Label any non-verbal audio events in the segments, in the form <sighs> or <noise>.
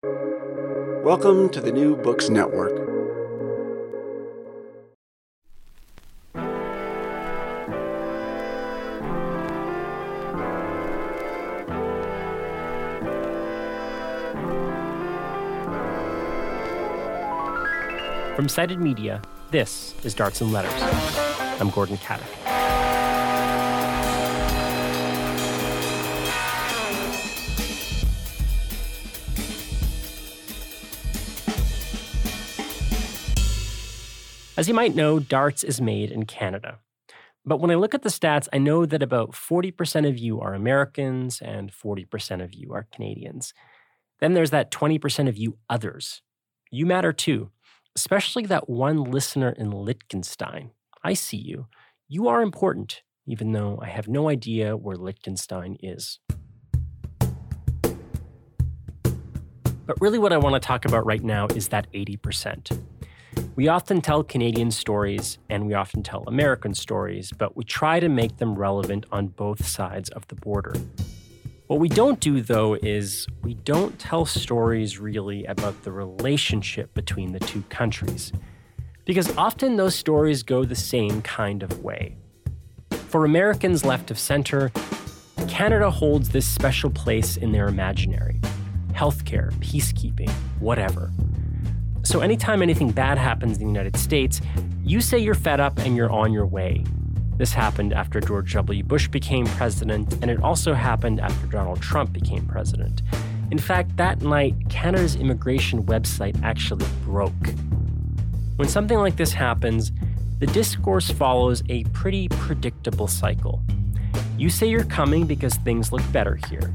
Welcome to the New Books Network. From Cited Media, this is Darts and Letters. I'm Gordon Katic. As you might know, darts is made in Canada. But when I look at the stats, I know that about 40% of you are Americans and 40% of you are Canadians. Then there's that 20% of you others. You matter too, especially that one listener in Liechtenstein. I see you. You are important, even though I have no idea where Liechtenstein is. But really, what I want to talk about right now is that 80%. We often tell Canadian stories and we often tell American stories, but we try to make them relevant on both sides of the border. What we don't do, though, is we don't tell stories really about the relationship between the two countries, because often those stories go the same kind of way. For Americans left of center, Canada holds this special place in their imaginary healthcare, peacekeeping, whatever. So anytime anything bad happens in the United States, you say you're fed up and you're on your way. This happened after George W. Bush became president, and it also happened after Donald Trump became president. In fact, that night, Canada's immigration website actually broke. When something like this happens, the discourse follows a pretty predictable cycle. You say you're coming because things look better here.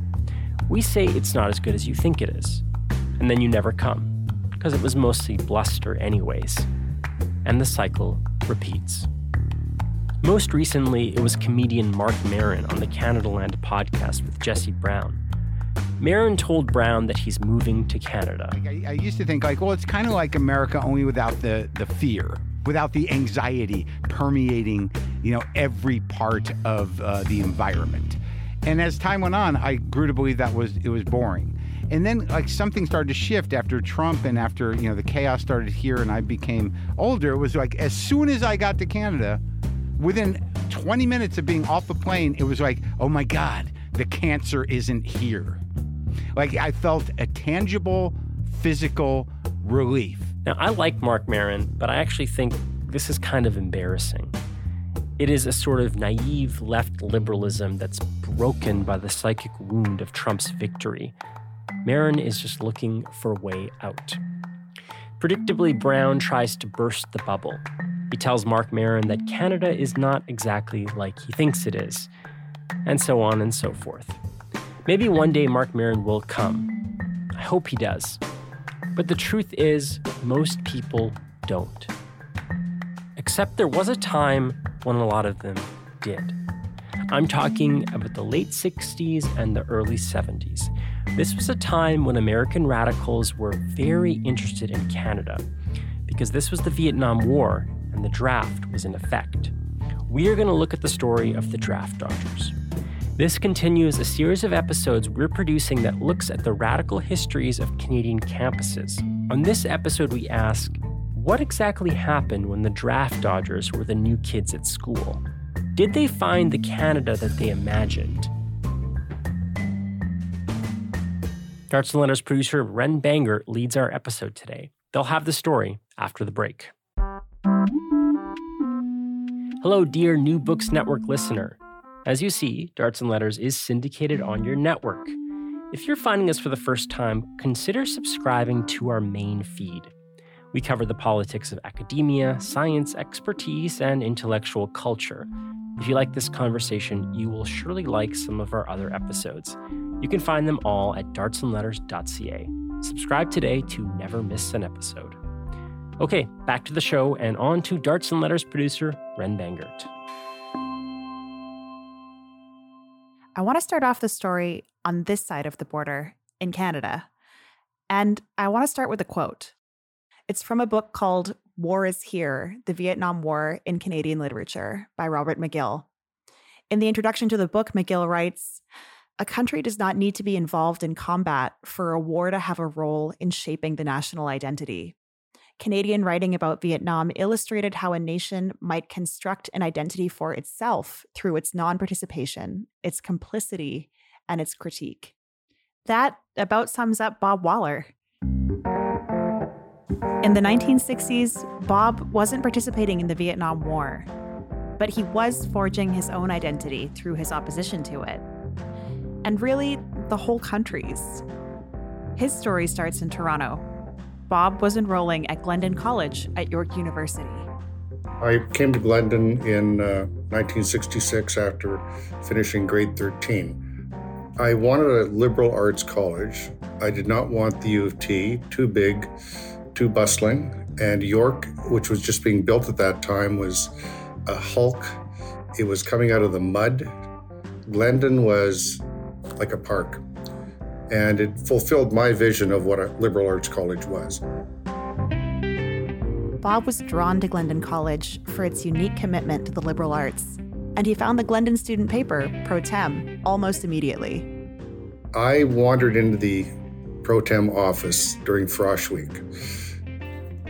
We say it's not as good as you think it is. And then you never come because it was mostly bluster, anyways. And the cycle repeats. Most recently, it was comedian Marc Maron on the Canadaland podcast with Jesse Brown. Maron told Brown that he's moving to Canada. I, I used to think like, well, it's kind of like America, only without the the fear, without the anxiety permeating, you know, every part of uh, the environment. And as time went on, I grew to believe that was it was boring. And then like something started to shift after Trump and after, you know, the chaos started here and I became older. It was like as soon as I got to Canada, within 20 minutes of being off the plane, it was like, oh my God, the cancer isn't here. Like I felt a tangible physical relief. Now, I like Marc Maron, but I actually think this is kind of embarrassing. It is a sort of naive left liberalism that's broken by the psychic wound of Trump's victory. Maron is just looking for a way out. Predictably, Brown tries to burst the bubble. He tells Marc Maron that Canada is not exactly like he thinks it is, and so on and so forth. Maybe one day Marc Maron will come. I hope he does. But the truth is, most people don't. Except there was a time when a lot of them did. I'm talking about the late 60s and the early 70s. This was a time when American radicals were very interested in Canada because this was the Vietnam War and the draft was in effect. We are going to look at the story of the Draft Dodgers. This continues a series of episodes we're producing that looks at the radical histories of Canadian campuses. On this episode, we ask what exactly happened when the Draft Dodgers were the new kids at school? Did they find the Canada that they imagined? Darts and Letters producer Ren Bangert leads our episode today. They'll have the story after the break. Hello, dear New Books Network listener. As you see, Darts and Letters is syndicated on your network. If you're finding us for the first time, consider subscribing to our main feed. We cover the politics of academia, science, expertise, and intellectual culture. If you like this conversation, you will surely like some of our other episodes. You can find them all at dartsandletters.ca. Subscribe today to never miss an episode. Okay, back to the show and on to Darts and Letters producer Ren Bangert. I want to start off the story on this side of the border in Canada. And I want to start with a quote. It's from a book called War is Here The Vietnam War in Canadian Literature by Robert McGill. In the introduction to the book, McGill writes A country does not need to be involved in combat for a war to have a role in shaping the national identity. Canadian writing about Vietnam illustrated how a nation might construct an identity for itself through its non participation, its complicity, and its critique. That about sums up Bob Waller. In the 1960s, Bob wasn't participating in the Vietnam War, but he was forging his own identity through his opposition to it. And really, the whole country's. His story starts in Toronto, Bob was enrolling at Glendon College at York University. I came to Glendon in uh, 1966 after finishing grade 13. I wanted a liberal arts college. I did not want the U of T, too big, too bustling. And York, which was just being built at that time, was a hulk. It was coming out of the mud. Glendon was like a park and it fulfilled my vision of what a liberal arts college was. Bob was drawn to Glendon College for its unique commitment to the liberal arts, and he found the Glendon student paper, Pro Tem, almost immediately. I wandered into the Pro Tem office during Frosh Week,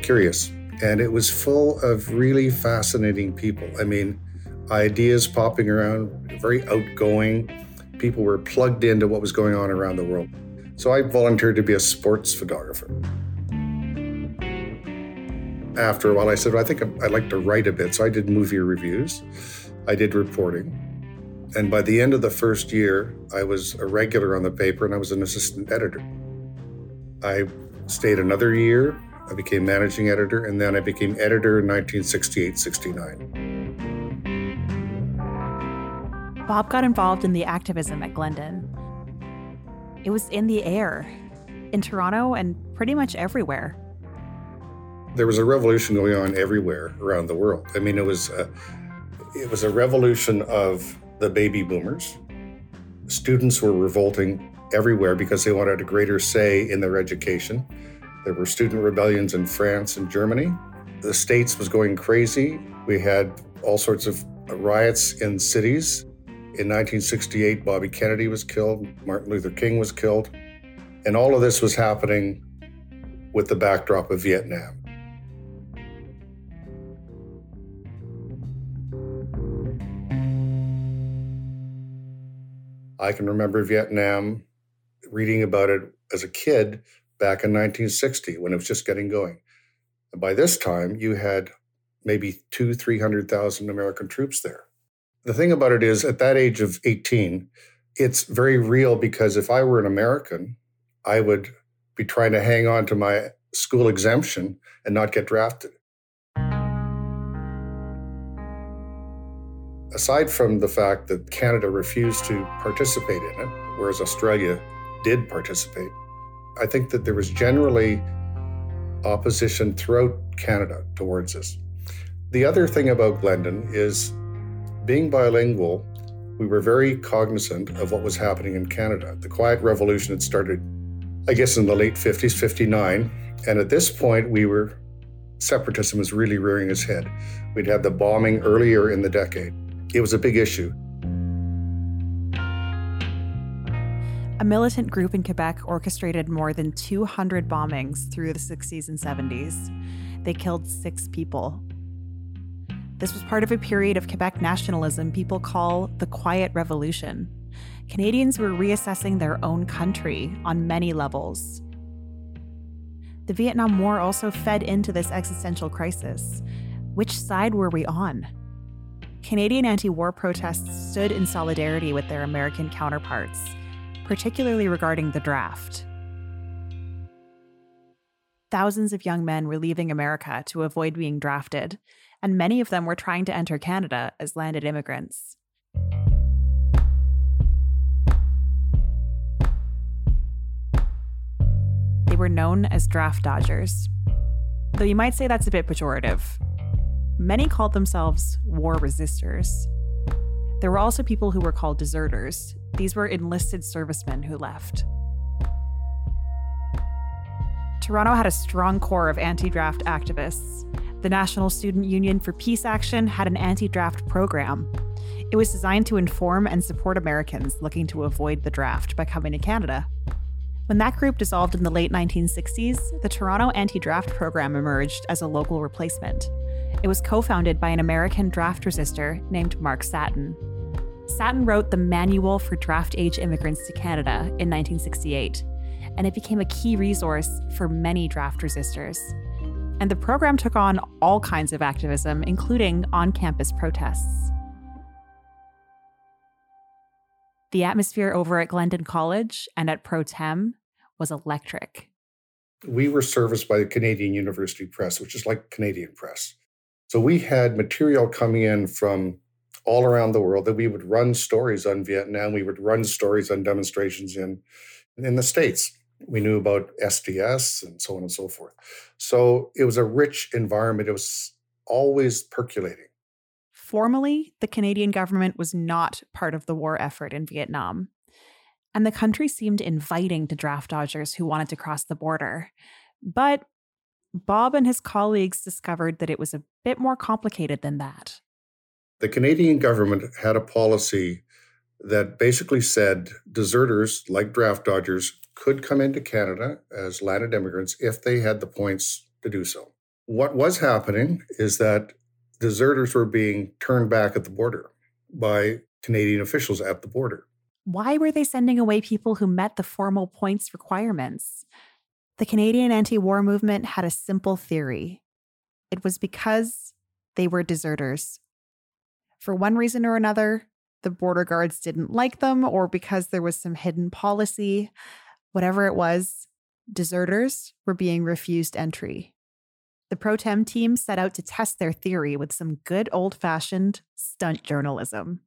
curious, and it was full of really fascinating people. I mean, ideas popping around, very outgoing people were plugged into what was going on around the world. So I volunteered to be a sports photographer. After a while, I said, well, I think I'd like to write a bit. So I did movie reviews, I did reporting. And by the end of the first year, I was a regular on the paper and I was an assistant editor. I stayed another year. I became managing editor, and then I became editor in 1968 69. Bob got involved in the activism at Glendon. It was in the air, in Toronto and pretty much everywhere. There was a revolution going on everywhere around the world. I mean, it was a, it was a revolution of the baby boomers. Students were revolting everywhere because they wanted a greater say in their education. There were student rebellions in France and Germany. The States was going crazy. We had all sorts of riots in cities. In 1968, Bobby Kennedy was killed, Martin Luther King was killed, and all of this was happening with the backdrop of Vietnam. I can remember Vietnam, reading about it as a kid back in 1960 when it was just getting going. And by this time, you had maybe two, 300,000 American troops there the thing about it is, at that age of 18, it's very real because if I were an American, I would be trying to hang on to my school exemption and not get drafted. Aside from the fact that Canada refused to participate in it, whereas Australia did participate, I think that there was generally opposition throughout Canada towards this. The other thing about Glendon is being bilingual, we were very cognizant of what was happening in Canada. The Quiet Revolution had started, I guess, in the late 50s, 59. And at this point, we were, separatism was really rearing its head. We'd had the bombing earlier in the decade. It was a big issue. A militant group in Quebec orchestrated more than 200 bombings through the 60s and 70s. They killed six people. This was part of a period of Quebec nationalism people call the Quiet Revolution. Canadians were reassessing their own country on many levels. The Vietnam War also fed into this existential crisis. Which side were we on? Canadian anti war protests stood in solidarity with their American counterparts, particularly regarding the draft. Thousands of young men were leaving America to avoid being drafted, and many of them were trying to enter Canada as landed immigrants. They were known as draft dodgers. Though you might say that's a bit pejorative. Many called themselves war resistors. There were also people who were called deserters. These were enlisted servicemen who left. Toronto had a strong core of anti draft activists, the National Student Union for Peace Action had an anti draft program. It was designed to inform and support Americans looking to avoid the draft by coming to Canada. When that group dissolved in the late 1960s, the Toronto Anti Draft Program emerged as a local replacement. It was co founded by an American draft resistor named Mark Satin. Satin wrote the Manual for Draft Age Immigrants to Canada in 1968, and it became a key resource for many draft resistors. And the program took on all kinds of activism, including on campus protests. The atmosphere over at Glendon College and at Pro Tem was electric. We were serviced by the Canadian University Press, which is like Canadian Press. So we had material coming in from all around the world that we would run stories on Vietnam. We would run stories on demonstrations in, in the States. We knew about SDS and so on and so forth. So it was a rich environment. It was always percolating. Formally, the Canadian government was not part of the war effort in Vietnam. And the country seemed inviting to draft dodgers who wanted to cross the border. But Bob and his colleagues discovered that it was a bit more complicated than that. The Canadian government had a policy that basically said deserters like draft dodgers could come into Canada as landed immigrants if they had the points to do so. What was happening is that deserters were being turned back at the border by Canadian officials at the border. Why were they sending away people who met the formal points requirements? The Canadian anti war movement had a simple theory it was because they were deserters. For one reason or another, the border guards didn't like them, or because there was some hidden policy. Whatever it was, deserters were being refused entry the Pro Tem team set out to test their theory with some good old fashioned stunt journalism.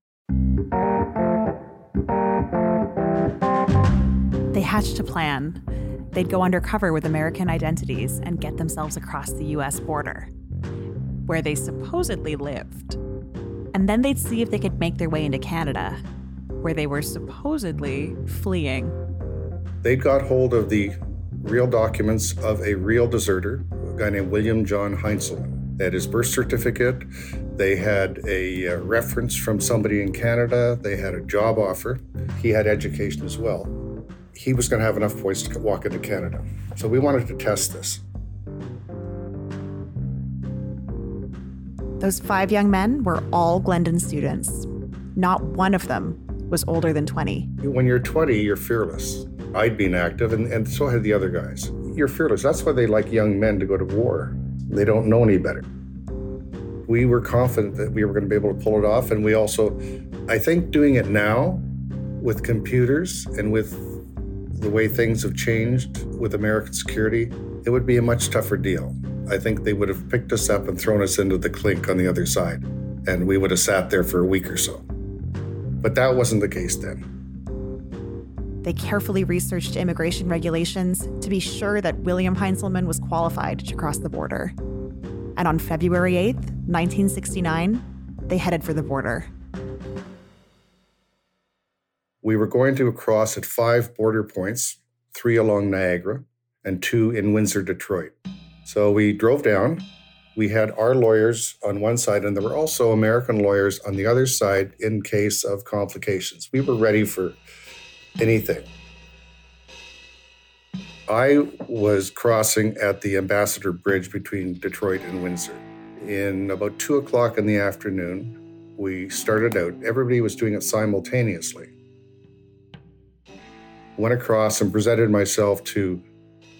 They hatched a plan. They'd go undercover with American identities and get themselves across the US border, where they supposedly lived. And then they'd see if they could make their way into Canada, where they were supposedly fleeing. They got hold of the real documents of a real deserter a guy named William John Heinzelman. They had his birth certificate. They had a uh, reference from somebody in Canada. They had a job offer. He had education as well. He was going to have enough points to walk into Canada. So we wanted to test this. Those five young men were all Glendon students. Not one of them was older than 20. When you're 20, you're fearless. I'd been active, and, and so had the other guys you're fearless. That's why they like young men to go to war. They don't know any better. We were confident that we were going to be able to pull it off. And we also, I think, doing it now with computers and with the way things have changed with American security, it would be a much tougher deal. I think they would have picked us up and thrown us into the clink on the other side, and we would have sat there for a week or so. But that wasn't the case then. They carefully researched immigration regulations to be sure that William Heinzelman was qualified to cross the border. And on February 8th, 1969, they headed for the border. We were going to cross at five border points, three along Niagara and two in Windsor, Detroit. So we drove down. We had our lawyers on one side, and there were also American lawyers on the other side in case of complications. We were ready for anything. I was crossing at the Ambassador Bridge between Detroit and Windsor. In about two o'clock in the afternoon, we started out. Everybody was doing it simultaneously. Went across and presented myself to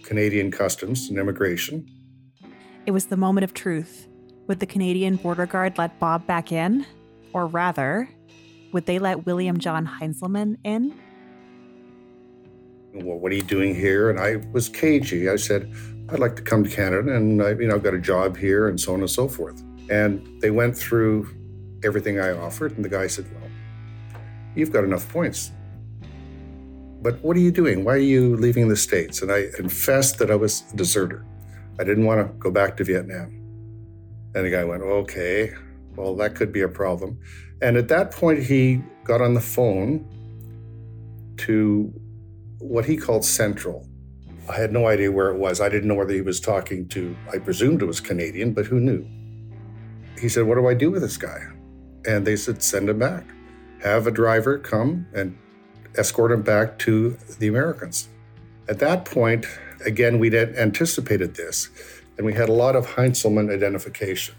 Canadian Customs and Immigration. It was the moment of truth. Would the Canadian border guard let Bob back in? Or rather, would they let William John Heinzelman in? well, what are you doing here? And I was cagey. I said, I'd like to come to Canada and I, you know, I've got a job here and so on and so forth. And they went through everything I offered. And the guy said, well, you've got enough points. But what are you doing? Why are you leaving the States? And I confessed that I was a deserter. I didn't want to go back to Vietnam. And the guy went, okay, well, that could be a problem. And at that point, he got on the phone to what he called Central. I had no idea where it was. I didn't know whether he was talking to, I presumed it was Canadian, but who knew? He said, What do I do with this guy? And they said, Send him back. have a driver come and escort him back to the Americans. At that point, again, we'd anticipated this, and we had a lot of Heintzelman identification.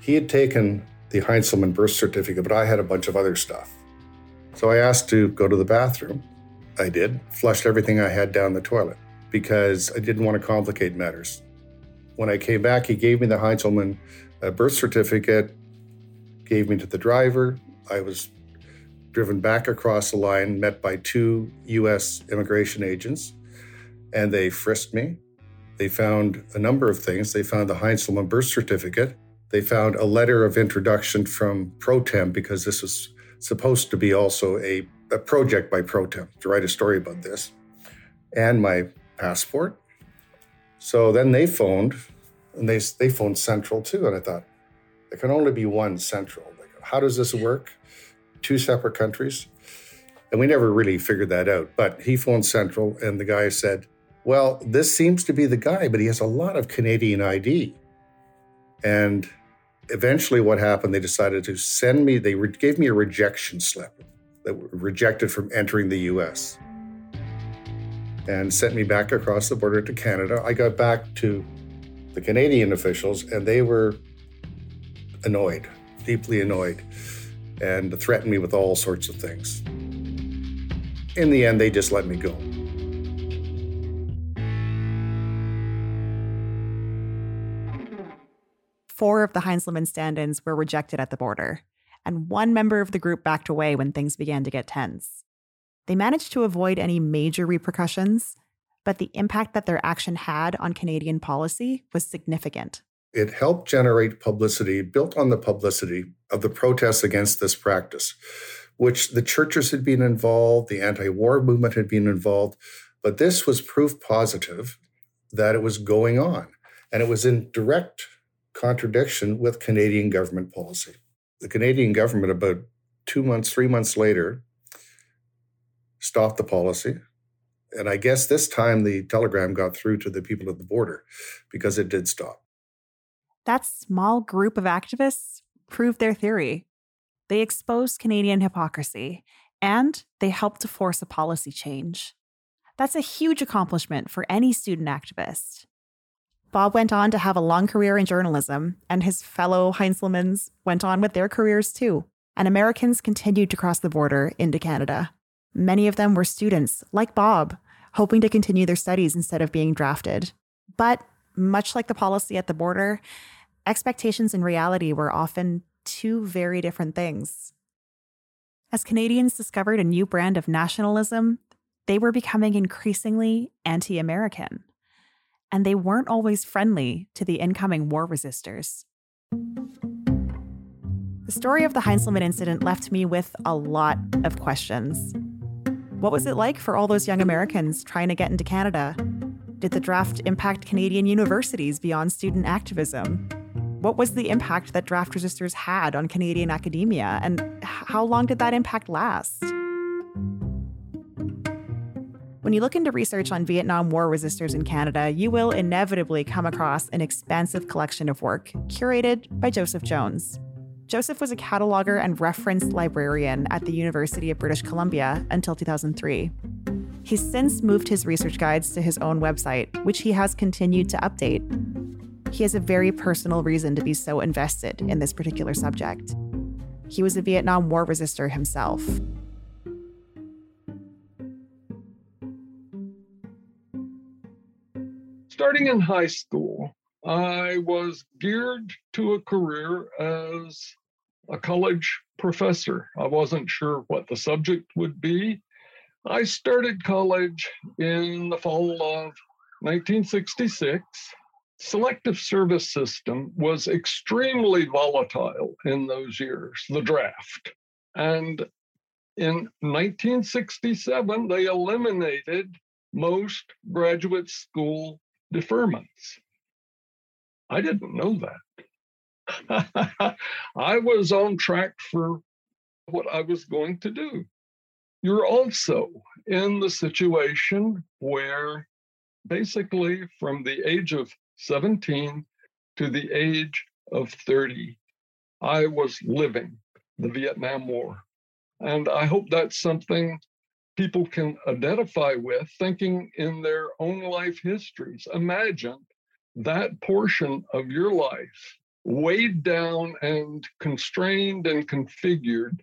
He had taken the Heintzelman birth certificate, but I had a bunch of other stuff. So I asked to go to the bathroom. I did, flushed everything I had down the toilet because I didn't want to complicate matters. When I came back, he gave me the Heintzelman uh, birth certificate, gave me to the driver. I was driven back across the line, met by two U.S. immigration agents, and they frisked me. They found a number of things. They found the Heintzelman birth certificate. They found a letter of introduction from Pro-Tem because this was supposed to be also a, a project by Pro-Tem to write a story about this, and my passport. So then they phoned, and they they phoned Central too, and I thought there can only be one Central. Like, how does this work? two separate countries. And we never really figured that out. But he phoned Central, and the guy said, Well, this seems to be the guy, but he has a lot of Canadian ID. And eventually, what happened, they decided to send me, they re- gave me a rejection slip that were rejected from entering the US and sent me back across the border to Canada. I got back to the Canadian officials, and they were annoyed, deeply annoyed and threatened me with all sorts of things. In the end, they just let me go. Four of the Heintzelman stand ins were rejected at the border, and one member of the group backed away when things began to get tense. They managed to avoid any major repercussions, but the impact that their action had on Canadian policy was significant. It helped generate publicity built on the publicity of the protests against this practice, which the churches had been involved, the anti war movement had been involved, but this was proof positive that it was going on. And it was in direct contradiction with Canadian government policy. The Canadian government, about two months, three months later, stopped the policy. And I guess this time the telegram got through to the people at the border because it did stop. That small group of activists proved their theory. They exposed Canadian hypocrisy and they helped to force a policy change. That's a huge accomplishment for any student activist. Bob went on to have a long career in journalism, and his fellow Heintzelmans went on with their careers too. And Americans continued to cross the border into Canada. Many of them were students, like Bob, hoping to continue their studies instead of being drafted. But much like the policy at the border, expectations and reality were often two very different things. As Canadians discovered a new brand of nationalism, they were becoming increasingly anti American. And they weren't always friendly to the incoming war resistors. The story of the Heintzelman incident left me with a lot of questions. What was it like for all those young Americans trying to get into Canada? Did the draft impact Canadian universities beyond student activism? What was the impact that draft resistors had on Canadian academia, and how long did that impact last? When you look into research on Vietnam War resistors in Canada, you will inevitably come across an expansive collection of work curated by Joseph Jones. Joseph was a cataloger and reference librarian at the University of British Columbia until 2003. He's since moved his research guides to his own website, which he has continued to update he has a very personal reason to be so invested in this particular subject. He was a Vietnam War resistor himself. Starting in high school, I was geared to a career as a college professor. I wasn't sure what the subject would be. I started college in the fall of 1966 selective service system was extremely volatile in those years, the draft. And in 1967, they eliminated most graduate school deferments. I didn't know that. <laughs> I was on track for what I was going to do. You're also in the situation where basically from the age of 17 to the age of 30, I was living the Vietnam War. And I hope that's something people can identify with, thinking in their own life histories. Imagine that portion of your life weighed down and constrained and configured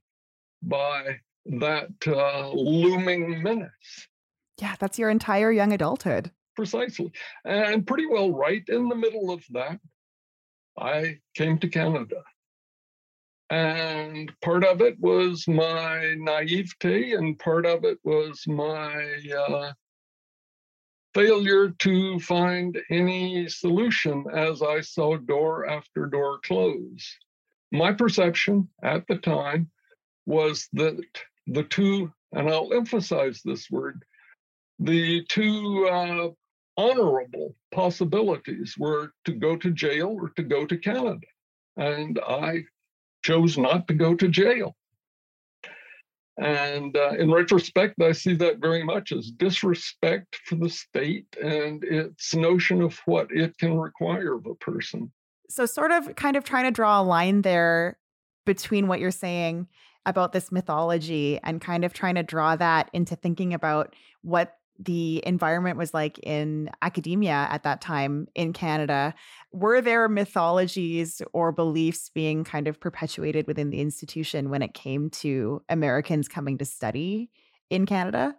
by that uh, looming menace. Yeah, that's your entire young adulthood. Precisely. And pretty well right in the middle of that, I came to Canada. And part of it was my naivete, and part of it was my uh, failure to find any solution as I saw door after door close. My perception at the time was that the two, and I'll emphasize this word, the two uh, honorable possibilities were to go to jail or to go to Canada. And I chose not to go to jail. And uh, in retrospect, I see that very much as disrespect for the state and its notion of what it can require of a person. So, sort of kind of trying to draw a line there between what you're saying about this mythology and kind of trying to draw that into thinking about what the environment was like in academia at that time in Canada. Were there mythologies or beliefs being kind of perpetuated within the institution when it came to Americans coming to study in Canada?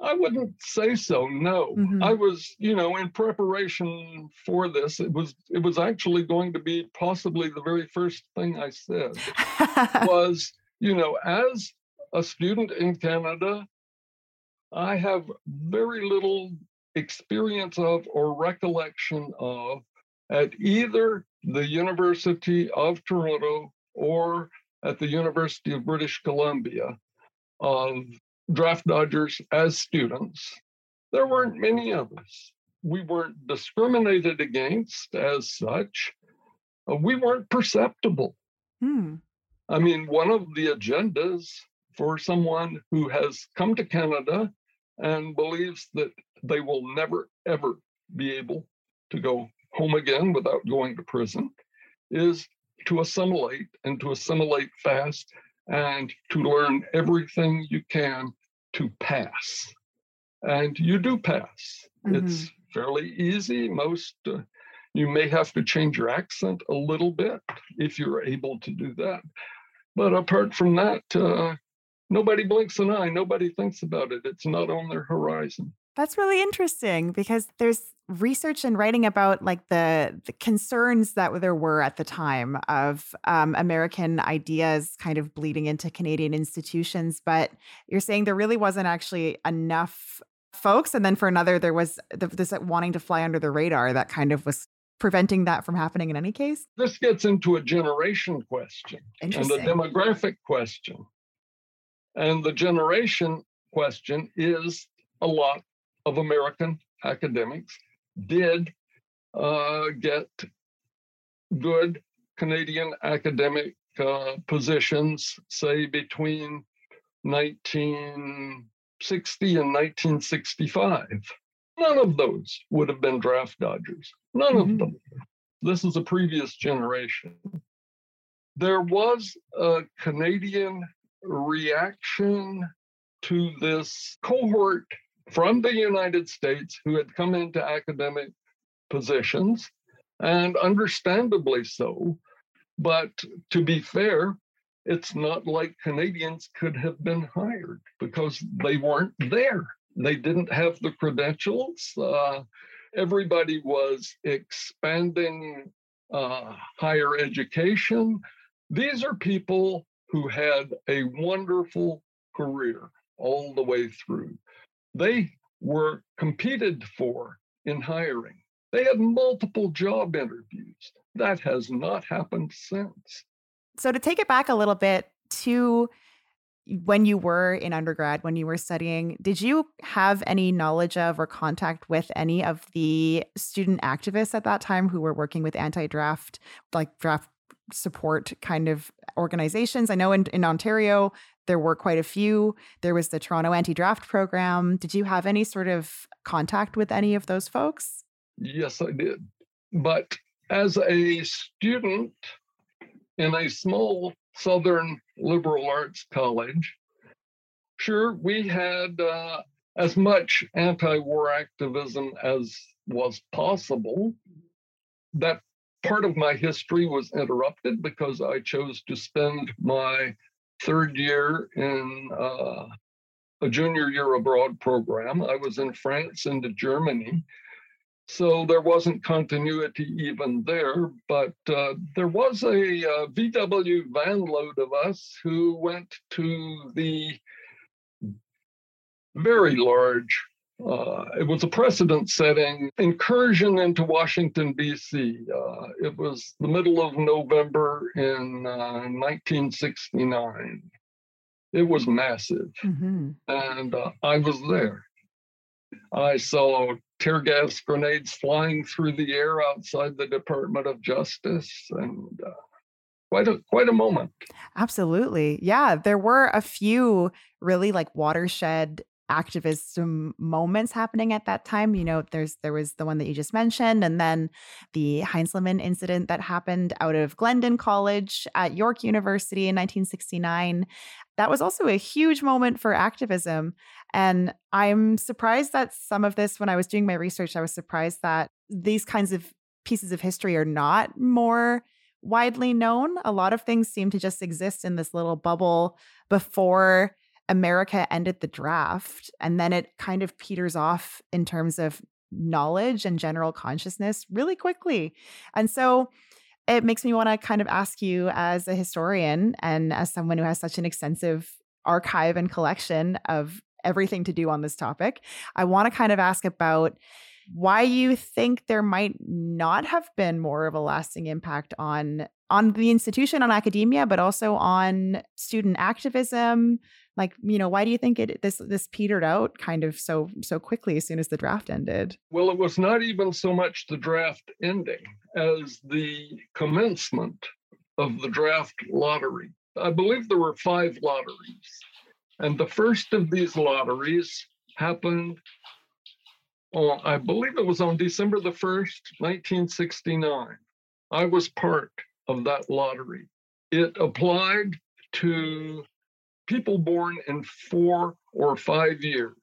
I wouldn't say so. No, mm-hmm. I was, you know, in preparation for this. It was, it was actually going to be possibly the very first thing I said <laughs> was, you know, as a student in Canada, I have very little experience of or recollection of at either the University of Toronto or at the University of British Columbia of draft dodgers as students. There weren't many of us. We weren't discriminated against as such. Uh, we weren't perceptible. Hmm. I mean, one of the agendas for someone who has come to Canada and believes that they will never, ever be able to go home again without going to prison is to assimilate and to assimilate fast and to learn everything you can to pass. And you do pass. Mm-hmm. It's fairly easy. Most, uh, you may have to change your accent a little bit if you're able to do that. But apart from that, uh, nobody blinks an eye. Nobody thinks about it. It's not on their horizon. That's really interesting because there's research and writing about like the, the concerns that there were at the time of um, American ideas kind of bleeding into Canadian institutions. But you're saying there really wasn't actually enough folks, and then for another, there was this wanting to fly under the radar that kind of was preventing that from happening in any case? This gets into a generation question and a demographic question. And the generation question is a lot of American academics did uh, get good Canadian academic uh, positions, say between 1960 and 1965. None of those would have been draft dodgers. None mm-hmm. of them. This is a previous generation. There was a Canadian reaction to this cohort from the United States who had come into academic positions, and understandably so. But to be fair, it's not like Canadians could have been hired because they weren't there. They didn't have the credentials. Uh, everybody was expanding uh, higher education. These are people who had a wonderful career all the way through. They were competed for in hiring. They had multiple job interviews. That has not happened since. So, to take it back a little bit to when you were in undergrad, when you were studying, did you have any knowledge of or contact with any of the student activists at that time who were working with anti draft, like draft support kind of organizations? I know in, in Ontario, there were quite a few. There was the Toronto Anti Draft Program. Did you have any sort of contact with any of those folks? Yes, I did. But as a student in a small Southern liberal arts college, Sure, we had uh, as much anti war activism as was possible. That part of my history was interrupted because I chose to spend my third year in uh, a junior year abroad program. I was in France and Germany. So there wasn't continuity even there, but uh, there was a, a uh, VW van load of us who went to the very large uh, it was a precedent setting incursion into Washington, D.C. Uh, it was the middle of November in uh, 1969. It was massive. Mm-hmm. And uh, I was there. I saw tear gas grenades flying through the air outside the Department of Justice and uh, quite a quite a moment. Absolutely. Yeah, there were a few really like watershed activism moments happening at that time. You know, there's there was the one that you just mentioned, and then the Heinzelman incident that happened out of Glendon College at York University in 1969. That was also a huge moment for activism. And I'm surprised that some of this, when I was doing my research, I was surprised that these kinds of pieces of history are not more widely known. A lot of things seem to just exist in this little bubble before America ended the draft. And then it kind of peters off in terms of knowledge and general consciousness really quickly. And so it makes me want to kind of ask you, as a historian and as someone who has such an extensive archive and collection of everything to do on this topic, I want to kind of ask about why you think there might not have been more of a lasting impact on on the institution on academia but also on student activism like you know why do you think it this this petered out kind of so so quickly as soon as the draft ended? Well it was not even so much the draft ending as the commencement of the draft lottery. I believe there were five lotteries and the first of these lotteries happened on, i believe it was on december the 1st 1969 i was part of that lottery. It applied to people born in four or five years.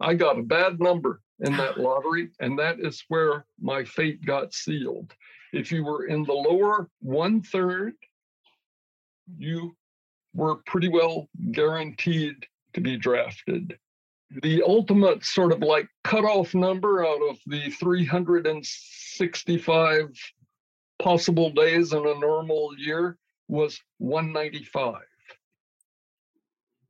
I got a bad number in that <sighs> lottery, and that is where my fate got sealed. If you were in the lower one third, you were pretty well guaranteed to be drafted. The ultimate sort of like cutoff number out of the 365 possible days in a normal year was 195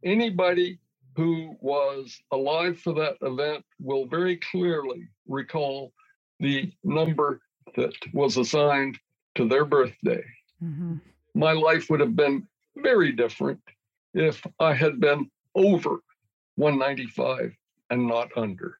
anybody who was alive for that event will very clearly recall the number that was assigned to their birthday. Mm-hmm. My life would have been very different if I had been over 195 and not under.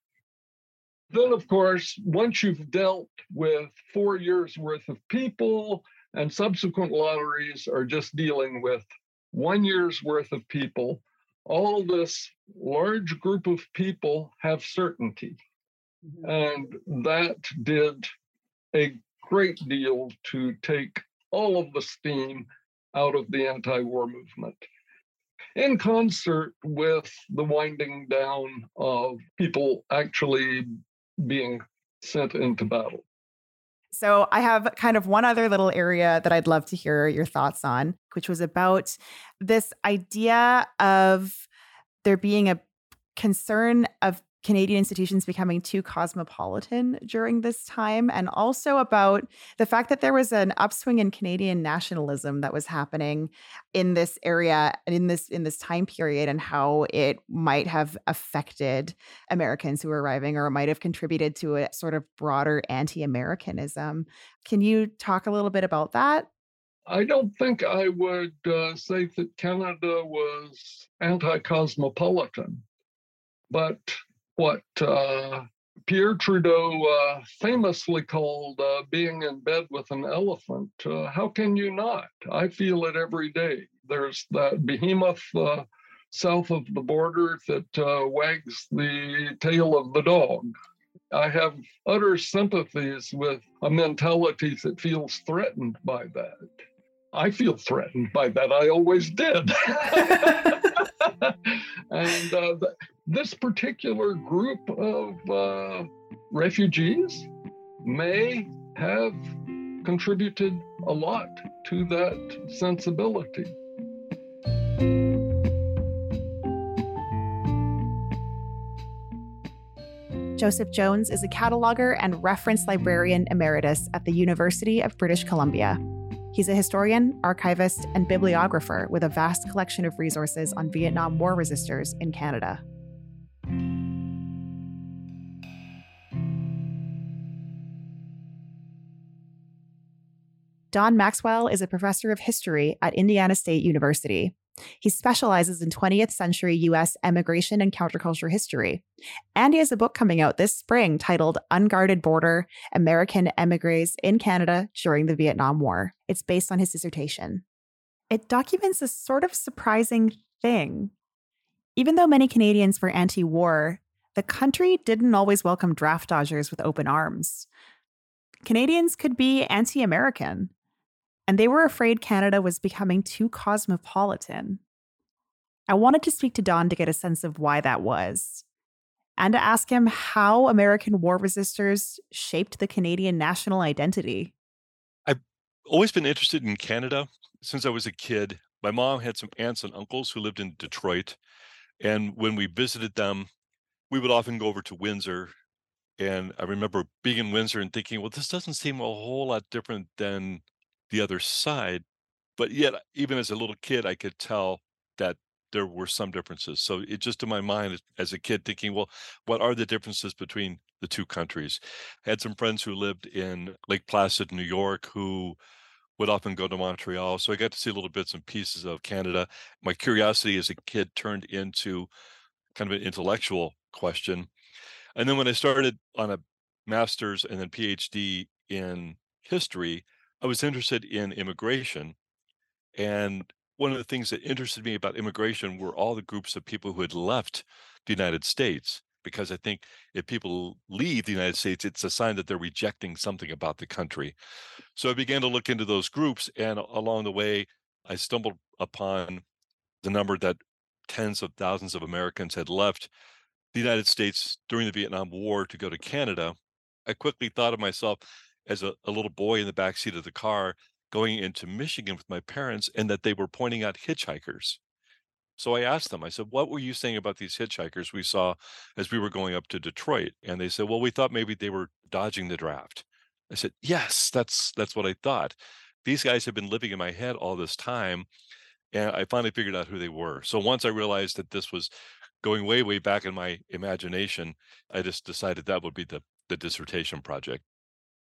Then, of course, once you've dealt with four years worth of people and subsequent lotteries are just dealing with one year's worth of people, all this large group of people have certainty. Mm-hmm. And that did a great deal to take all of the steam out of the anti war movement. In concert with the winding down of people actually being sent into battle. So I have kind of one other little area that I'd love to hear your thoughts on, which was about this idea of there being a concern of Canadian institutions becoming too cosmopolitan during this time, and also about the fact that there was an upswing in Canadian nationalism that was happening in this area and in this in this time period, and how it might have affected Americans who were arriving, or might have contributed to a sort of broader anti-Americanism. Can you talk a little bit about that? I don't think I would uh, say that Canada was anti cosmopolitan, but what uh, Pierre Trudeau uh, famously called uh, being in bed with an elephant. Uh, how can you not? I feel it every day. There's that behemoth uh, south of the border that uh, wags the tail of the dog. I have utter sympathies with a mentality that feels threatened by that. I feel threatened by that. I always did. <laughs> <laughs> and uh, this particular group of uh, refugees may have contributed a lot to that sensibility. Joseph Jones is a cataloger and reference librarian emeritus at the University of British Columbia. He's a historian, archivist, and bibliographer with a vast collection of resources on Vietnam War resistors in Canada. Don Maxwell is a professor of history at Indiana State University. He specializes in 20th century US emigration and counterculture history. And he has a book coming out this spring titled Unguarded Border American Emigres in Canada During the Vietnam War. It's based on his dissertation. It documents a sort of surprising thing. Even though many Canadians were anti war, the country didn't always welcome draft dodgers with open arms. Canadians could be anti American and they were afraid Canada was becoming too cosmopolitan. I wanted to speak to Don to get a sense of why that was, and to ask him how American war resistors shaped the Canadian national identity. I've always been interested in Canada since I was a kid. My mom had some aunts and uncles who lived in Detroit. And when we visited them, we would often go over to Windsor. And I remember being in Windsor and thinking, well, this doesn't seem a whole lot different than the other side. But yet, uh, even as a little kid, I could tell that there were some differences. So it just in my mind as a kid thinking, well, what are the differences between the two countries? I had some friends who lived in Lake Placid, New York, who would often go to Montreal. So I got to see little bits and pieces of Canada. My curiosity as a kid turned into kind of an intellectual question. And then when I started on a master's and then PhD in history, I was interested in immigration. And one of the things that interested me about immigration were all the groups of people who had left the United States. Because I think if people leave the United States, it's a sign that they're rejecting something about the country. So I began to look into those groups. And along the way, I stumbled upon the number that tens of thousands of Americans had left the United States during the Vietnam War to go to Canada. I quickly thought of myself as a, a little boy in the back seat of the car going into Michigan with my parents and that they were pointing out hitchhikers. So I asked them, I said, what were you saying about these hitchhikers we saw as we were going up to Detroit? And they said, well, we thought maybe they were dodging the draft. I said, yes, that's that's what I thought. These guys have been living in my head all this time. And I finally figured out who they were. So once I realized that this was going way, way back in my imagination, I just decided that would be the, the dissertation project.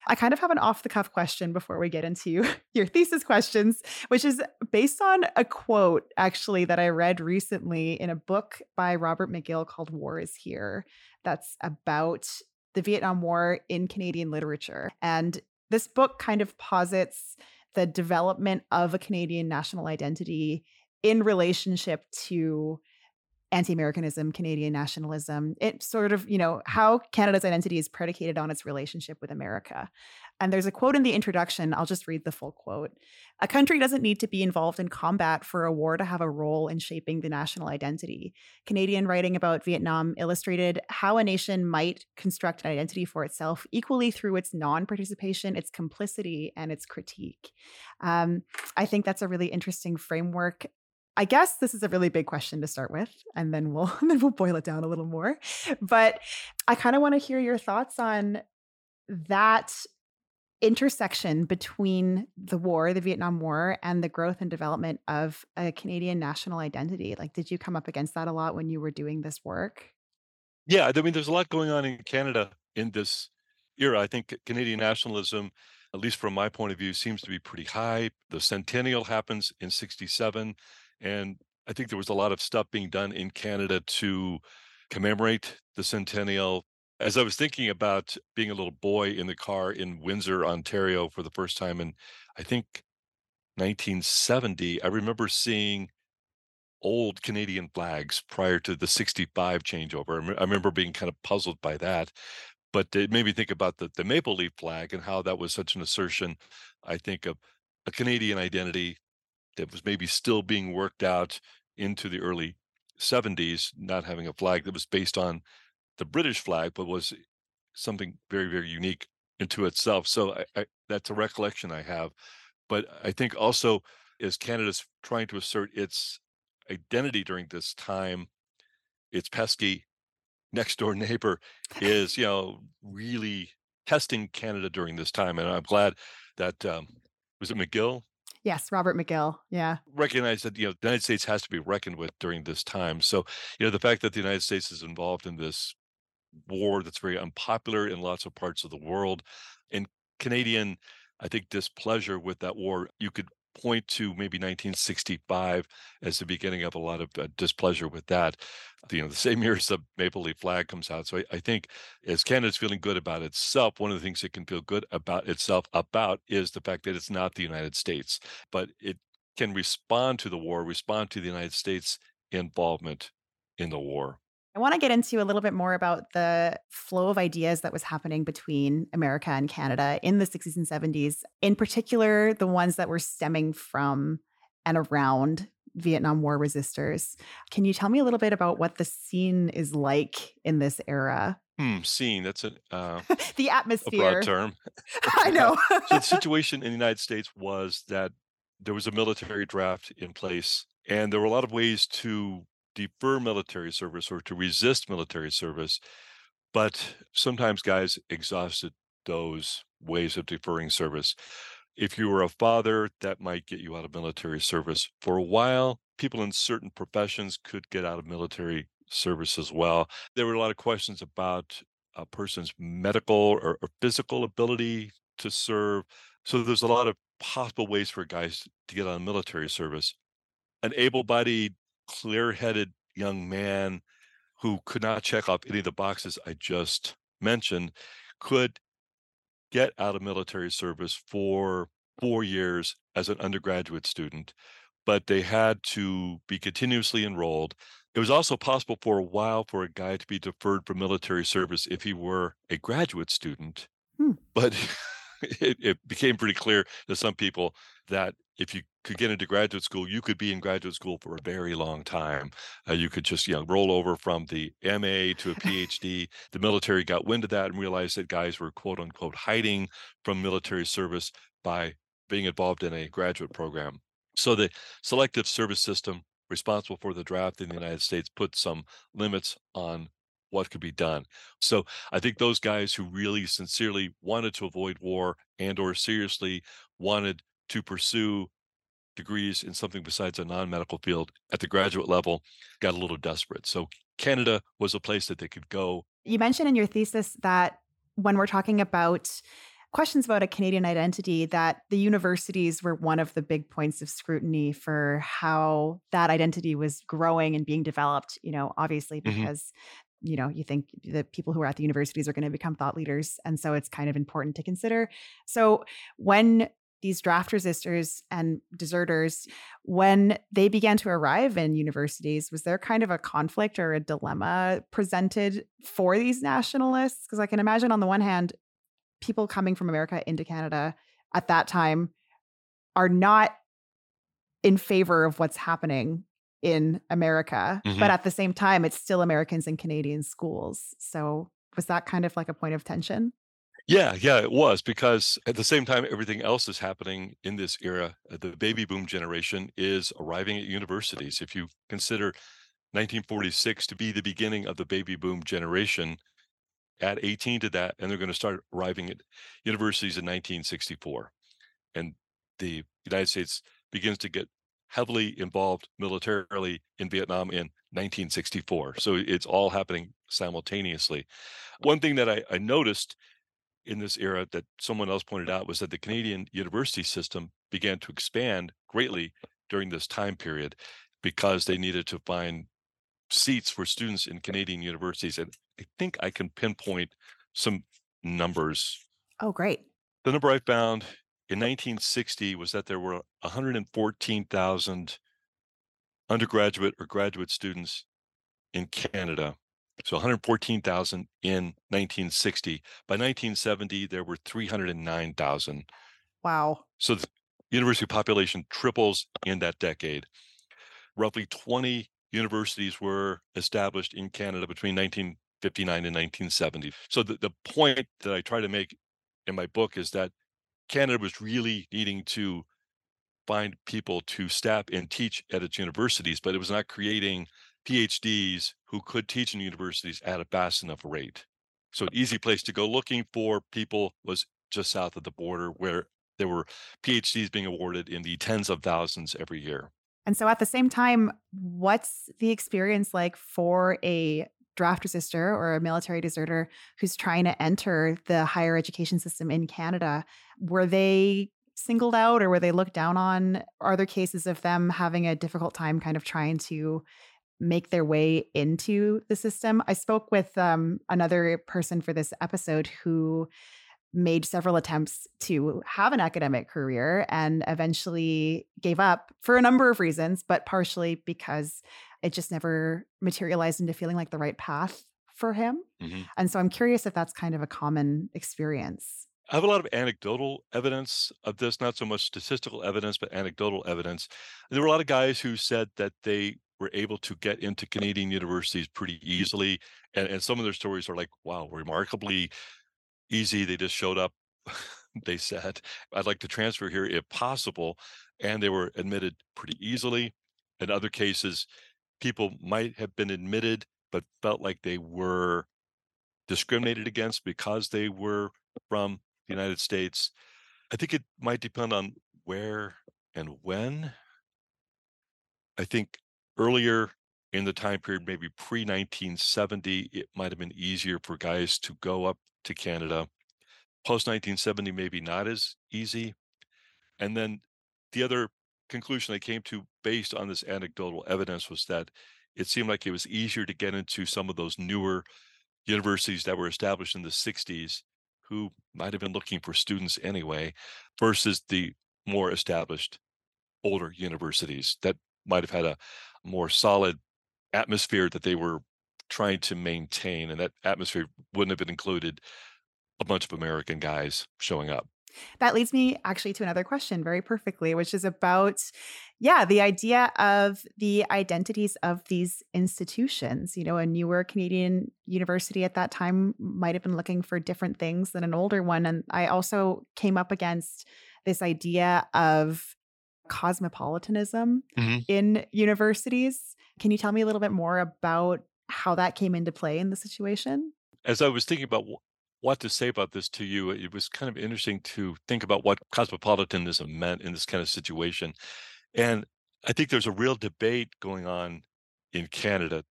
I kind of have an off the cuff question before we get into <laughs> your thesis questions, which is based on a quote actually that I read recently in a book by Robert McGill called War is Here, that's about the Vietnam War in Canadian literature. And this book kind of posits the development of a Canadian national identity in relationship to anti-Americanism, Canadian nationalism. It sort of, you know, how Canada's identity is predicated on its relationship with America. And there's a quote in the introduction. I'll just read the full quote. A country doesn't need to be involved in combat for a war to have a role in shaping the national identity. Canadian writing about Vietnam illustrated how a nation might construct an identity for itself equally through its non participation, its complicity, and its critique. Um, I think that's a really interesting framework I guess this is a really big question to start with, and then we'll <laughs> then we'll boil it down a little more. But I kind of want to hear your thoughts on that intersection between the war, the Vietnam War, and the growth and development of a Canadian national identity. Like, did you come up against that a lot when you were doing this work? Yeah, I mean, there's a lot going on in Canada in this era. I think Canadian nationalism, at least from my point of view, seems to be pretty high. The centennial happens in 67. And I think there was a lot of stuff being done in Canada to commemorate the centennial. As I was thinking about being a little boy in the car in Windsor, Ontario for the first time in, I think, 1970, I remember seeing old Canadian flags prior to the 65 changeover. I remember being kind of puzzled by that. But it made me think about the, the maple leaf flag and how that was such an assertion, I think, of a Canadian identity that was maybe still being worked out into the early 70s not having a flag that was based on the British flag, but was something very, very unique into itself. So I, I, that's a recollection I have. But I think also as Canada's trying to assert its identity during this time, its pesky next door <laughs> neighbor is, you know, really testing Canada during this time. And I'm glad that um, was it McGill Yes, Robert McGill. Yeah. recognize that you know the United States has to be reckoned with during this time. So you know the fact that the United States is involved in this war that's very unpopular in lots of parts of the world, and Canadian, I think displeasure with that war, you could point to maybe 1965 as the beginning of a lot of uh, displeasure with that. You know, the same <laughs> year as the Maple Leaf flag comes out. So I, I think as Canada's feeling good about itself, one of the things it can feel good about itself about is the fact that it's not the United States, but it can respond to the war, respond to the United States involvement in the war. I want to get into a little bit more about the flow of ideas that was happening between America and Canada in the 60s and 70s, in particular, the ones that were stemming from and around Vietnam War resistors. Can you tell me a little bit about what the scene is like in this era? Hmm, scene, that's a, uh, <laughs> the a atmosphere. broad term. <laughs> I <laughs> know. so the situation in the United States was that there was a military draft in place, and there were a lot of ways to defer military service or to resist military service. But sometimes guys exhausted those ways of deferring service. If you were a father, that might get you out of military service. For a while, people in certain professions could get out of military service as well. There were a lot of questions about a person's medical or, or physical ability to serve. So there's a lot of possible ways for guys to get out of military service. An able bodied, clear headed young man who could not check off any of the boxes I just mentioned could get out of military service for four years as an undergraduate student, but they had to be continuously enrolled. It was also possible for a while for a guy to be deferred from military service if he were a graduate student. Hmm. But <laughs> it, it became pretty clear to some people that if you could get into graduate school, you could be in graduate school for a very long time. Uh, you could just, you know, roll over from the MA to a PhD. the military got wind of that and realized that guys were quote unquote hiding from military service by being involved in a graduate program. So the selective service system responsible for the draft in the United States put some limits on what could be done. So I think those guys who really sincerely wanted to avoid war and or seriously wanted to pursue degrees in something besides a non-medical field at the graduate level got a little desperate. So Canada was a place that they could go. You mentioned in your thesis that when we're talking about questions about a Canadian identity, that the universities were one of the big points of scrutiny for how that identity was growing and being developed. You know, obviously Mhm. because you know you think the people who are at the universities are going to become thought leaders and so it's kind of important to consider so when these draft resistors and deserters when they began to arrive in universities was there kind of a conflict or a dilemma presented for these nationalists? Because i can imagine on the one hand people coming from america into canada at that time are not in favor of what's happening in america Mhm. but at the same time it's still americans in canadian schools. So was that kind of like a point of tension Yeah, yeah, it was because at the same time everything else is happening in this era, uh, the baby boom generation is arriving at universities. If you consider 1946 to be the beginning of the baby boom generation, add 18 to that, and they're going to start arriving at universities in 1964. And the United States begins to get heavily involved militarily in Vietnam in 1964. So it's all happening simultaneously. One thing that I, I noticed in this era that someone else pointed out was that the Canadian university system began to expand greatly during this time period because they needed to find seats for students in Canadian universities. And I think I can pinpoint some numbers. oh great The number I found in 1960 was that there were 114,000 undergraduate or graduate students in Canada. So 114,000 in 1960. By 1970, there were 309,000. wow So the university population triples in that decade. Roughly 20 universities were established in Canada between 1959 and 1970. So the, the point that I try to make in my book is that Canada was really needing to find people to staff and teach at its universities, but it was not creating PhDs who could teach in universities at a fast enough rate. So an easy place to go looking for people was just south of the border where there were PhDs being awarded in the tens of thousands every year. And so at the same time, what's the experience like for a draft resistor or a military deserter who's trying to enter the higher education system in Canada? Were they singled out or were they looked down on? Are there cases of them having a difficult time kind of trying to make their way into the system? I spoke with um, another person for this episode who made several attempts to have an academic career and eventually gave up for a number of reasons, but partially because it just never materialized into feeling like the right path for him. Mm-hmm. And so I'm curious if that's kind of a common experience. I have a lot of anecdotal evidence of this, not so much statistical evidence, but anecdotal evidence. There were a lot of guys who said that they were able to get into Canadian universities pretty easily. And, and some of their stories are like, wow, remarkably easy. They just showed up. <laughs> they said, I'd like to transfer here if possible. And they were admitted pretty easily. In other cases, people might have been admitted, but felt like they were discriminated against because they were from the United States. I think it might depend on where and when. I think earlier in the time period, maybe pre 1970, it might have been easier for guys to go up to Canada. Post 1970, maybe not as easy. And then the other conclusion I came to based on this anecdotal evidence was that it seemed like it was easier to get into some of those newer universities that were established in the 60s who might have been looking for students anyway versus the more established older universities that might have had a more solid atmosphere that they were trying to maintain and that atmosphere wouldn't have been included a bunch of american guys showing up that leads me actually to another question very perfectly, which is about, yeah, the idea of the identities of these institutions. You know, a newer Canadian university at that time might have been looking for different things than an older one. And I also came up against this idea of cosmopolitanism mm-hmm. in universities. Can you tell me a little bit more about how that came into play in the situation? As I was thinking about what to say about this to you. It was kind of interesting to think about what cosmopolitanism meant in this kind of situation. And I think there's a real debate going on in Canada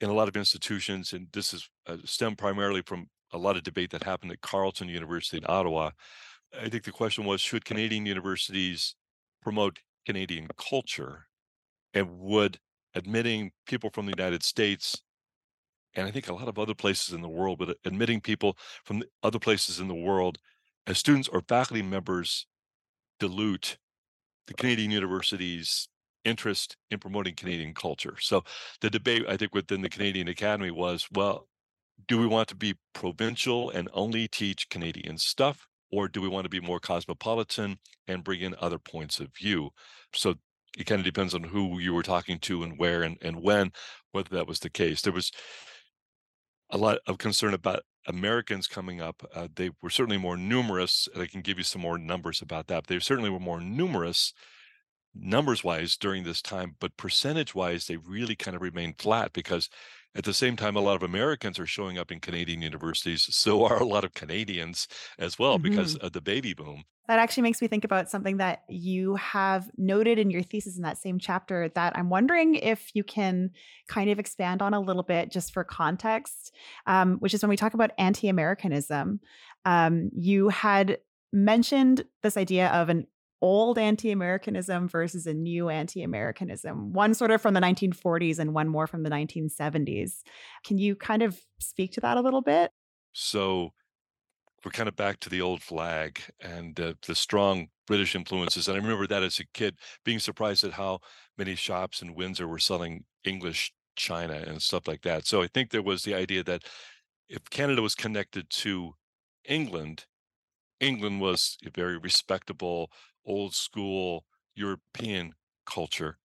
in a lot of institutions, and this is uh, stemmed primarily from a lot of debate that happened at Carleton University in Ottawa. I think the question was should Canadian universities promote Canadian culture? And would admitting people from the United States and I think a lot of other places in the world, but admitting people from other places in the world as students or faculty members dilute the Canadian university's interest in promoting Canadian culture. So the debate, I think, within the Canadian Academy was, well, do we want to be provincial and only teach Canadian stuff? Or do we want to be more cosmopolitan and bring in other points of view? So it kind of depends on who you were talking to and where and, and when, whether that was the case. There was a lot of concern about Americans coming up. Uh, they were certainly more numerous, and I can give you some more numbers about that. They certainly were more numerous numbers wise during this time, but percentage wise, they really kind of remained flat because at the same time, a lot of Americans are showing up in Canadian universities. <laughs> So are a lot of Canadians as well mm-hmm. because of the baby boom. That actually makes me think about something that you have noted in your thesis in that same chapter that I'm wondering if you can kind of expand on a little bit just for context, um, which is when we talk about anti Americanism. Um, you had mentioned this idea of an old anti Americanism versus a new anti Americanism, one sort of from the 1940s and one more from the 1970s. Can you kind of speak to that a little bit? So, we're kind of back to the old flag and uh, the strong British influences. And I remember that as a kid, being surprised at how many shops in Windsor were selling English china and stuff like that. So I think there was the idea that if Canada was connected to England, England was a very respectable, old school European culture.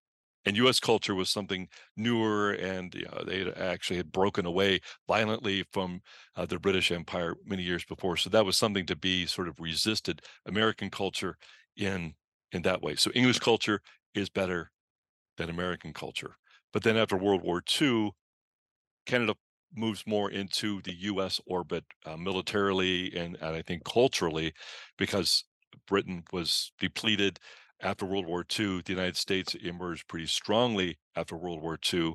and U.S. culture was something newer, and you know, they actually had broken away violently from uh, the British Empire many years before. So that was something to be sort of resisted. American culture in in that way. So English culture is better than American culture. But then after World War II, Canada moves more into the U.S. orbit uh, militarily and, and I think culturally, because Britain was depleted after World War II. The United States emerged pretty strongly after World War II,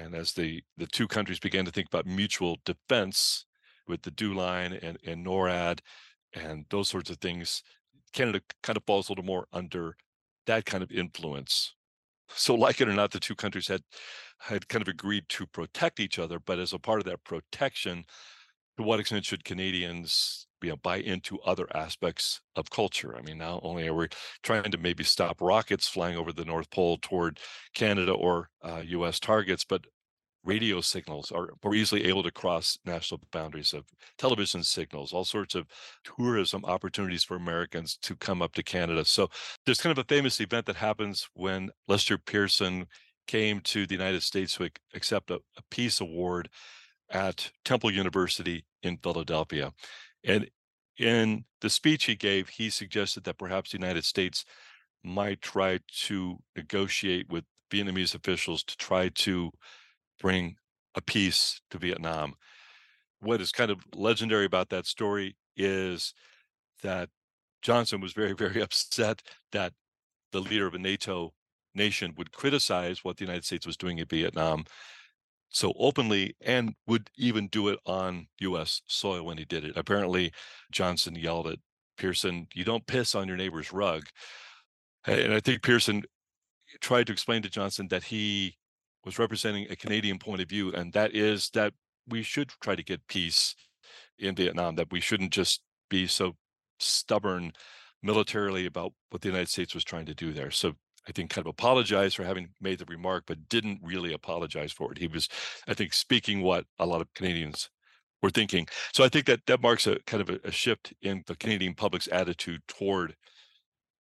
and as the the two countries began to think about mutual defense with the DEW line and, and NORAD and those sorts of things, Canada kind of falls a little more under that kind of influence. So, like it or not, the two countries had had kind of agreed to protect each other, but as a part of that protection, to what extent should Canadians you know buy into other aspects of culture? I mean, not only are we trying to maybe stop rockets flying over the North Pole toward Canada or uh, U.S. targets, but radio signals are more easily able to cross national boundaries of television signals, all sorts of tourism opportunities for Americans to come up to Canada. So there's kind of a famous event that happens when Lester Pearson came to the United States to accept a, a peace award at Temple University in Philadelphia. And in the speech he gave, he suggested that perhaps the United States might try to negotiate with Vietnamese officials to try to bring a peace to Vietnam. What is kind of legendary about that story is that Johnson was very, <laughs> very upset that the leader of a NATO nation would criticize what the United States was doing in Vietnam so openly and would even do it on US soil when he did it. Apparently, Johnson yelled at Pearson, You don't piss on your neighbor's rug. And I think Pearson tried to explain to Johnson that he was representing a Canadian point of view, and that is that we should try to get peace in Vietnam, that we shouldn't just be so stubborn militarily about what the United States was trying to do there. So I think, kind of apologized for having made the remark, but didn't really apologize for it. He was, I think, speaking what a lot of Canadians were thinking. So I think that that marks a kind of a, a shift in the Canadian public's attitude toward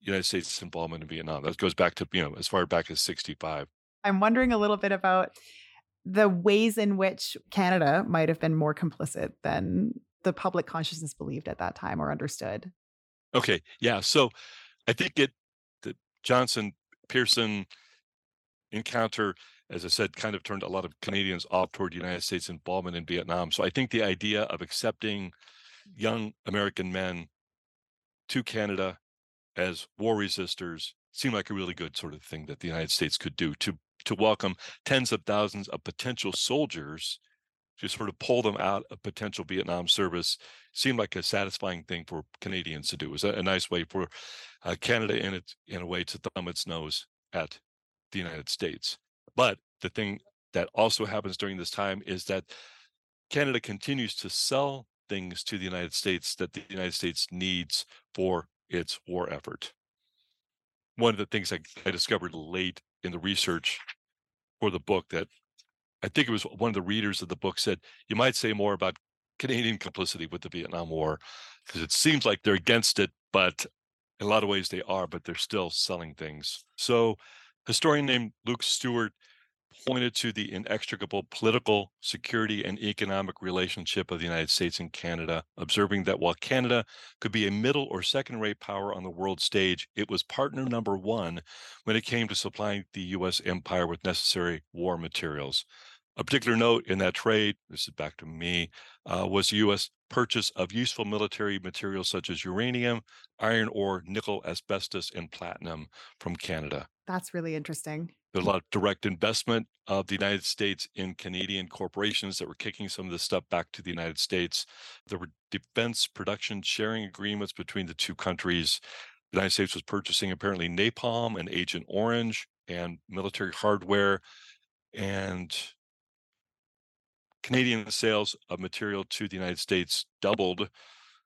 United States involvement in Vietnam. That goes back to you know as far back as '65. I'm wondering a little bit about the ways in which Canada might have been more complicit than the public consciousness believed at that time or understood. Okay, yeah. So I think it the Johnson Pearson encounter, as I said, kind of turned a lot of Canadians off toward United States involvement in Vietnam. So I think the idea of accepting young American men to Canada as war resistors seemed like a really good sort of thing that the United States could do to to welcome tens of thousands of potential soldiers to sort of pull them out of potential Vietnam service seemed like a satisfying thing for Canadians to do. It was a, nice way for uh, Canada in it in a way to thumb its nose at the United States. But the thing that also happens during this time is that Canada continues to sell things to the United States that the United States needs for its war effort. One of the things I, I discovered late in the research for the book that I think it was one of the readers of the book said, you might say more about Canadian complicity with the Vietnam War because it seems like they're against it, but in a lot of ways they are, but they're still selling things. So, historian named Luke Stewart pointed to the inextricable political, security, and economic relationship of the United States and Canada, observing that while Canada could be a middle or second rate power on the world stage, it was partner number one when it came to supplying the U.S. empire with necessary war materials. A particular note in that trade, this is back to me, uh, was the U.S. purchase of useful military materials such as uranium, iron ore, nickel, asbestos, and platinum from Canada. That's really interesting. There's a lot of direct investment of the United States in Canadian corporations that were kicking some of this stuff back to the United States. There were defense production sharing agreements between the two countries. The United States was purchasing apparently napalm and Agent Orange and military hardware. And Canadian sales of material to the United States doubled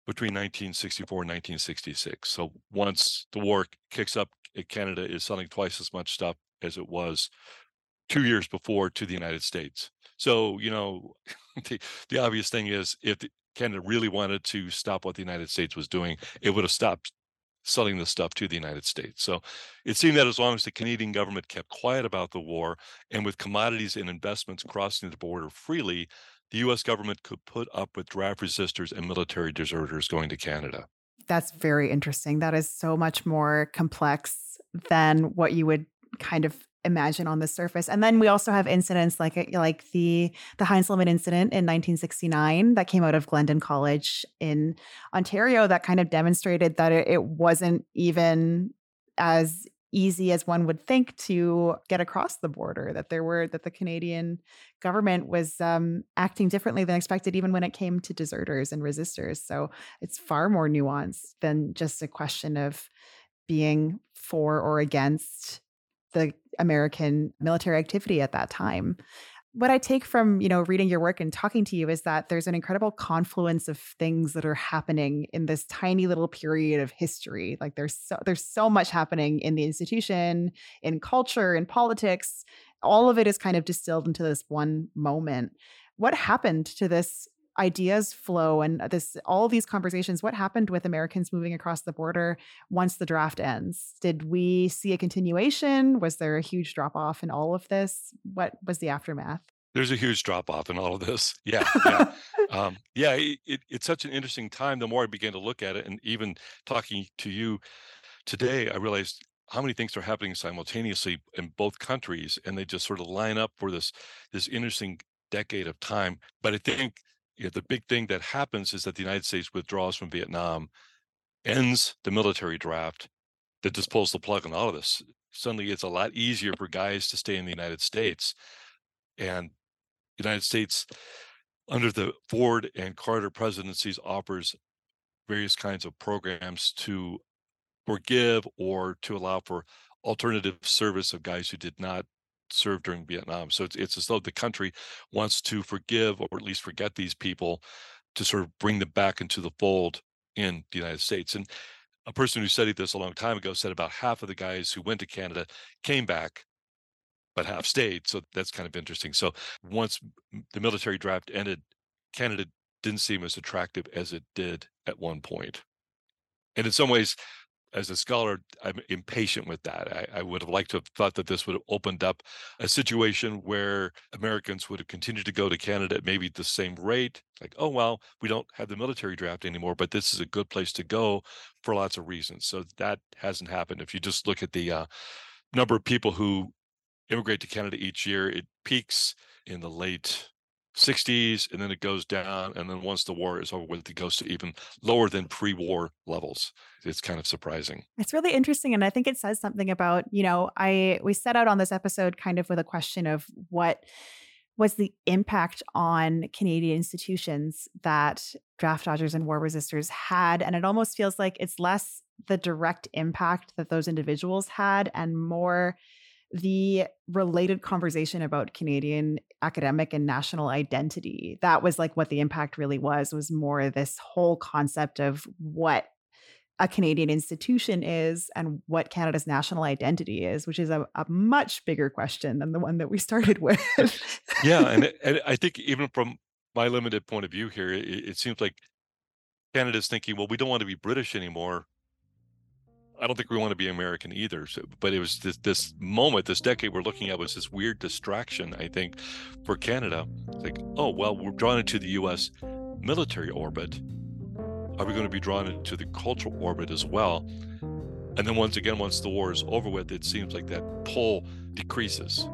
between 1964 and 1966. So once the war kicks up, eh, Canada is selling twice as much stuff as it was two years before to the United States. So, you know, <laughs> the, the obvious thing is if Canada really wanted to stop what the United States was doing, it would have stopped selling the stuff to the United States. So it seemed that as long as the Canadian government kept quiet about the war and with commodities and investments crossing the border freely, the US government could put up with draft resistors and military deserters going to Canada. That's very interesting. That is so much more complex than what you would kind of imagine on the surface. And then we also have incidents like uh, like the the Heinzelman incident in 1969 that came out of Glendon College in Ontario that kind of demonstrated that it, it wasn't even as easy as one would think to get across the border that there were that the canadian government was um, acting differently than expected even when it came to deserters and resistors so it's far more nuanced than just a question of being for or against the American military activity at that time. What I take from, you know, reading your work and talking to you is that there's an incredible confluence of things that are happening in this tiny little period of history. Like there's so there's so much happening in the institution, in culture, in politics. All of it is kind of distilled into this one moment. What happened to this ideas flow and this all these conversations what happened with americans moving across the border once the draft ends? Did we see a continuation? Was there a huge drop off in all of this? What was the aftermath? There's a huge drop off in all of this. <laughs> Yeah yeah. <laughs> Um, yeah it, it's such an interesting time the more i began to look at it and even talking to you today i realized how many things are happening simultaneously in both countries and they just sort of line up for this this interesting decade of time. But i think you know, the big thing that happens is that the United States withdraws from Vietnam, ends the military draft, that just pulls the plug on all of this. Suddenly, it's a lot easier for guys to stay in the United States, and the United States, under the Ford and Carter presidencies, offers various kinds of programs to forgive or to allow for alternative service of guys who did not served during Vietnam. So it's, it's as though the country wants to forgive or at least forget these people to sort of bring them back into the fold in the United States. And a person who studied this a long time ago said about half of the guys who went to Canada came back, but half stayed. So that's kind of interesting. So once the military draft ended, Canada didn't seem as attractive as it did at one point. And in some ways, as a scholar, I'm impatient with that. I, I, would have liked to have thought that this would have opened up a situation where Americans would have continued to go to Canada at maybe the same rate. Like, oh, well, we don't have the military draft anymore, but this is a good place to go for lots of reasons. So that hasn't happened. If you just look at the uh, number of people who immigrate to Canada each year, it peaks in the late 60s and then it goes down and then once the war is over with it goes to even lower than pre-war levels. It's kind of surprising. It's really interesting and i think it says something about you know i we set out on this episode kind of with a question of what was the impact on canadian institutions that draft dodgers and war resistors had and it almost feels like it's less the direct impact that those individuals had and more the related conversation about Canadian academic and national identity. That was like what the impact really was, was more this whole concept of what a Canadian institution is and what Canada's national identity is, which is a, a much bigger question than the one that we started <laughs> with. yeah. And, and I think even from my limited point of view here, it, it seems like Canada's thinking, well, we don't want to be British anymore. I don't think we want to be American either. So, but it was this, this moment, this decade we're looking at was this weird distraction, I think, for Canada. It's like, oh, well, we're drawn into the U.S. military orbit. Are we going to be drawn into the cultural orbit as well? And then once again, once the war is over with, it seems like that pull decreases.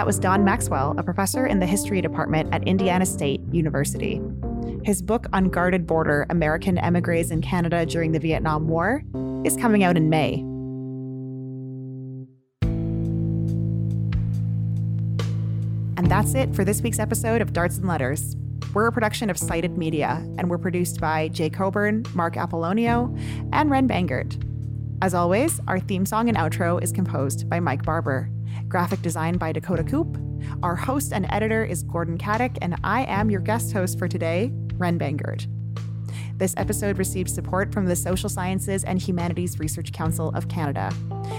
That was Don Maxwell, a professor in the history department at Indiana State University. His book, Unguarded Border American Emigres in Canada During the Vietnam War, is coming out in May. And that's it for this week's episode of Darts and Letters. We're a production of Cited Media, and we're produced by Jay Cockburn, Mark Apollonio, and Ren Bangert. As always, our theme song and outro is composed by Mike Barber graphic design by Dakota Coop. Our host and editor is Gordon Katic, and I am your guest host for today, Ren Bangert. This episode received support from the Social Sciences and Humanities Research Council of Canada.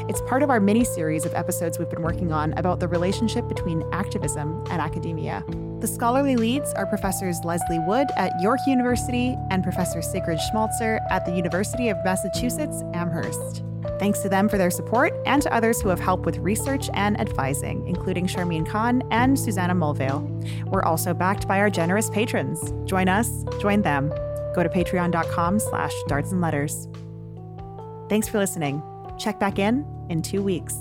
It's part of our mini series of episodes we've been working on about the relationship between activism and academia. The scholarly leads are Professors Lesley Wood at York University and Professor Sigrid Schmalzer at the University of Massachusetts Amherst. Thanks to them for their support and to others who have helped with research and advising, including Charmine Khan and Susanna Mulvale. We're also backed by our generous patrons. Join us, join them. Go to patreon.com slash darts and letters. Thanks for listening. Check back in in two weeks.